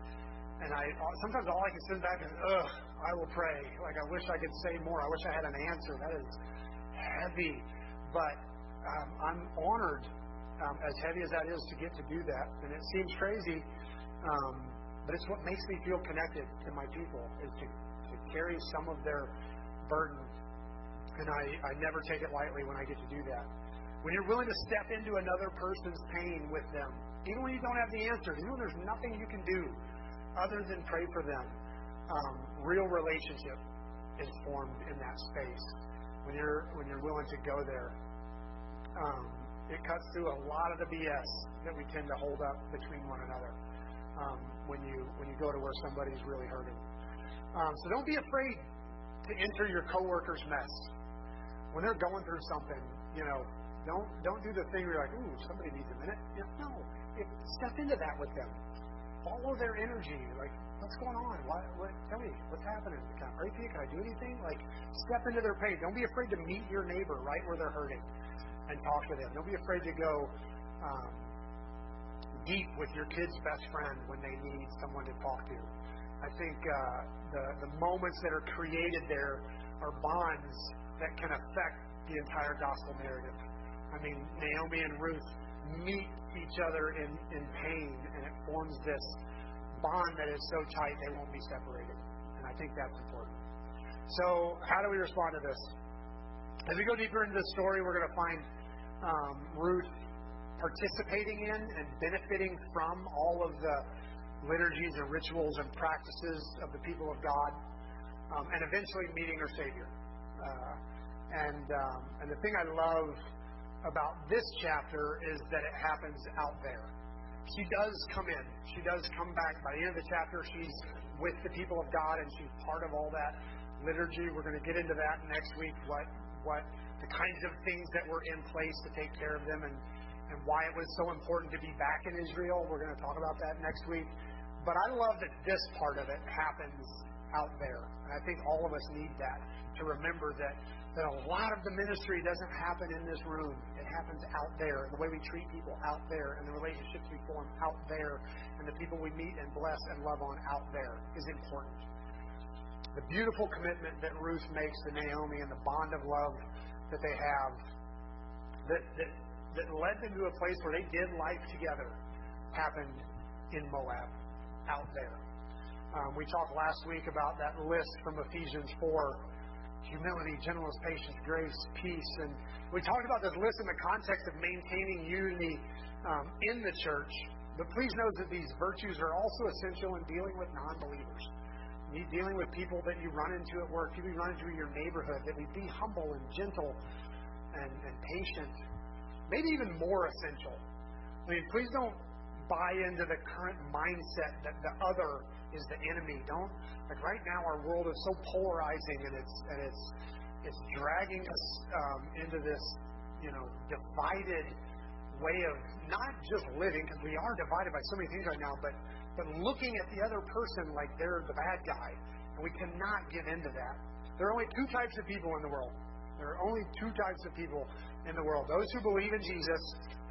and I sometimes all I can send back is, ugh, I will pray. Like, I wish I could say more. I wish I had an answer. That is heavy. But um, I'm honored, um, as heavy as that is, to get to do that. And it seems crazy, um, but it's what makes me feel connected to my people, is to, to carry some of their burden. And I, I never take it lightly when I get to do that. When you're willing to step into another person's pain with them, even when you don't have the answers, even when there's nothing you can do other than pray for them, um, real relationship is formed in that space. When you're when you're willing to go there, um, it cuts through a lot of the BS that we tend to hold up between one another. Um, when you when you go to where somebody's really hurting, um, so don't be afraid to enter your coworker's mess when they're going through something. You know, don't don't do the thing where you're like, ooh, somebody needs a minute. Yeah, no, step into that with them. Follow their energy. Like, what's going on? What, what, tell me, what's happening? Can I pray for you? Can I do anything? Like, step into their pain. Don't be afraid to meet your neighbor right where they're hurting and talk to them. Don't be afraid to go um, deep with your kid's best friend when they need someone to talk to. I think uh, the the moments that are created there are bonds that can affect the entire gospel narrative. I mean, Naomi and Ruth meet each other in, in pain, and it forms this bond that is so tight they won't be separated. And I think that's important. So, how do we respond to this? As we go deeper into the story, we're going to find um, Ruth participating in and benefiting from all of the liturgies and rituals and practices of the people of God, um, and eventually meeting her Savior. Uh, and um, and the thing I love about this chapter is that it happens out there. She does come in. She does come back. By the end of the chapter, she's with the people of God and she's part of all that liturgy. We're going to get into that next week. What what the kinds of things that were in place to take care of them and and why it was so important to be back in Israel. We're going to talk about that next week. But I love that this part of it happens out there. And I think all of us need that to remember that that a lot of the ministry doesn't happen in this room. It happens out there. The way we treat people out there and the relationships we form out there and the people we meet and bless and love on out there is important. The beautiful commitment that Ruth makes to Naomi and the bond of love that they have that, that, that led them to a place where they did life together happened in Moab, out there. Um, we talked last week about that list from Ephesians 4 humility, gentleness, patience, grace, peace. And we talked about this list in the context of maintaining unity um, in the church. But please note that these virtues are also essential in dealing with non believers. Dealing with people that you run into at work, you run into in your neighborhood, that we be humble and gentle and, and patient. Maybe even more essential. I mean, please don't buy into the current mindset that the other is the enemy. Don't like right now our world is so polarizing and it's and it's it's dragging us um, into this you know divided way of not just living because we are divided by so many things right now, but but looking at the other person like they're the bad guy, and we cannot give into that. There are only two types of people in the world. There are only two types of people in the world: those who believe in Jesus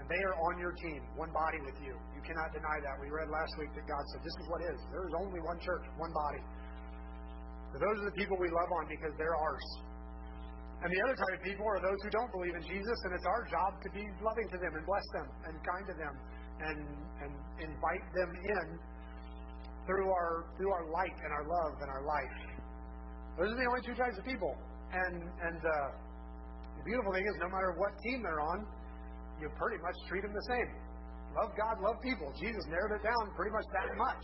and they are on your team, one body with you. Cannot deny that. We read last week that God said, This is what is. There is only one church, one body. So those are the people we love on because they're ours. And the other type of people are those who don't believe in Jesus, and it's our job to be loving to them and bless them and kind to them and, and invite them in through our through our light and our love and our life. Those are the only two types of people. And and uh, the beautiful thing is, no matter what team they're on, you pretty much treat them the same. Love God, love people. Jesus narrowed it down pretty much that much.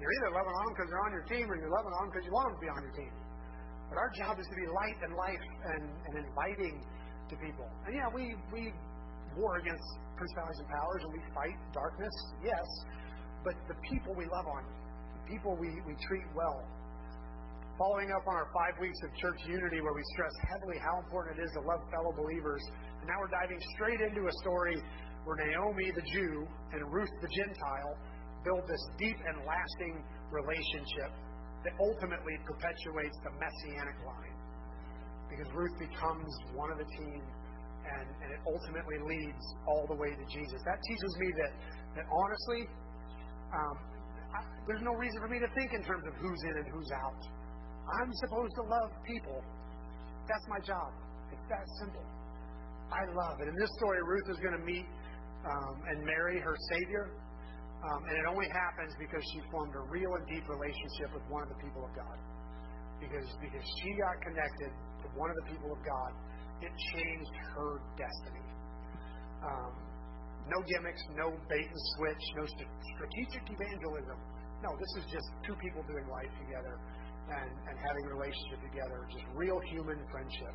You're either loving on them because they're on your team, or you're loving on them because you want them to be on your team. But our job is to be light and life and, and inviting to people. And yeah, we we war against principalities and powers, and we fight darkness, yes. But the people we love on, the people we, we treat well. Following up on our five weeks of church unity, where we stress heavily how important it is to love fellow believers and now we're diving straight into a story where Naomi, the Jew, and Ruth, the Gentile, build this deep and lasting relationship that ultimately perpetuates the messianic line. Because Ruth becomes one of the team, and, and it ultimately leads all the way to Jesus. That teaches me that, that honestly, um, I, there's no reason for me to think in terms of who's in and who's out. I'm supposed to love people. That's my job. It's that simple. I love it. In this story, Ruth is going to meet um, and marry her Savior. Um, and it only happens because she formed a real and deep relationship with one of the people of God. Because, because she got connected to one of the people of God, it changed her destiny. Um, no gimmicks, no bait and switch, no st- strategic evangelism. No, this is just two people doing life together and, and having a relationship together, just real human friendship.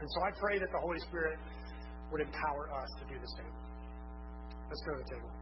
And so I pray that the Holy Spirit would empower us to do the same. Let's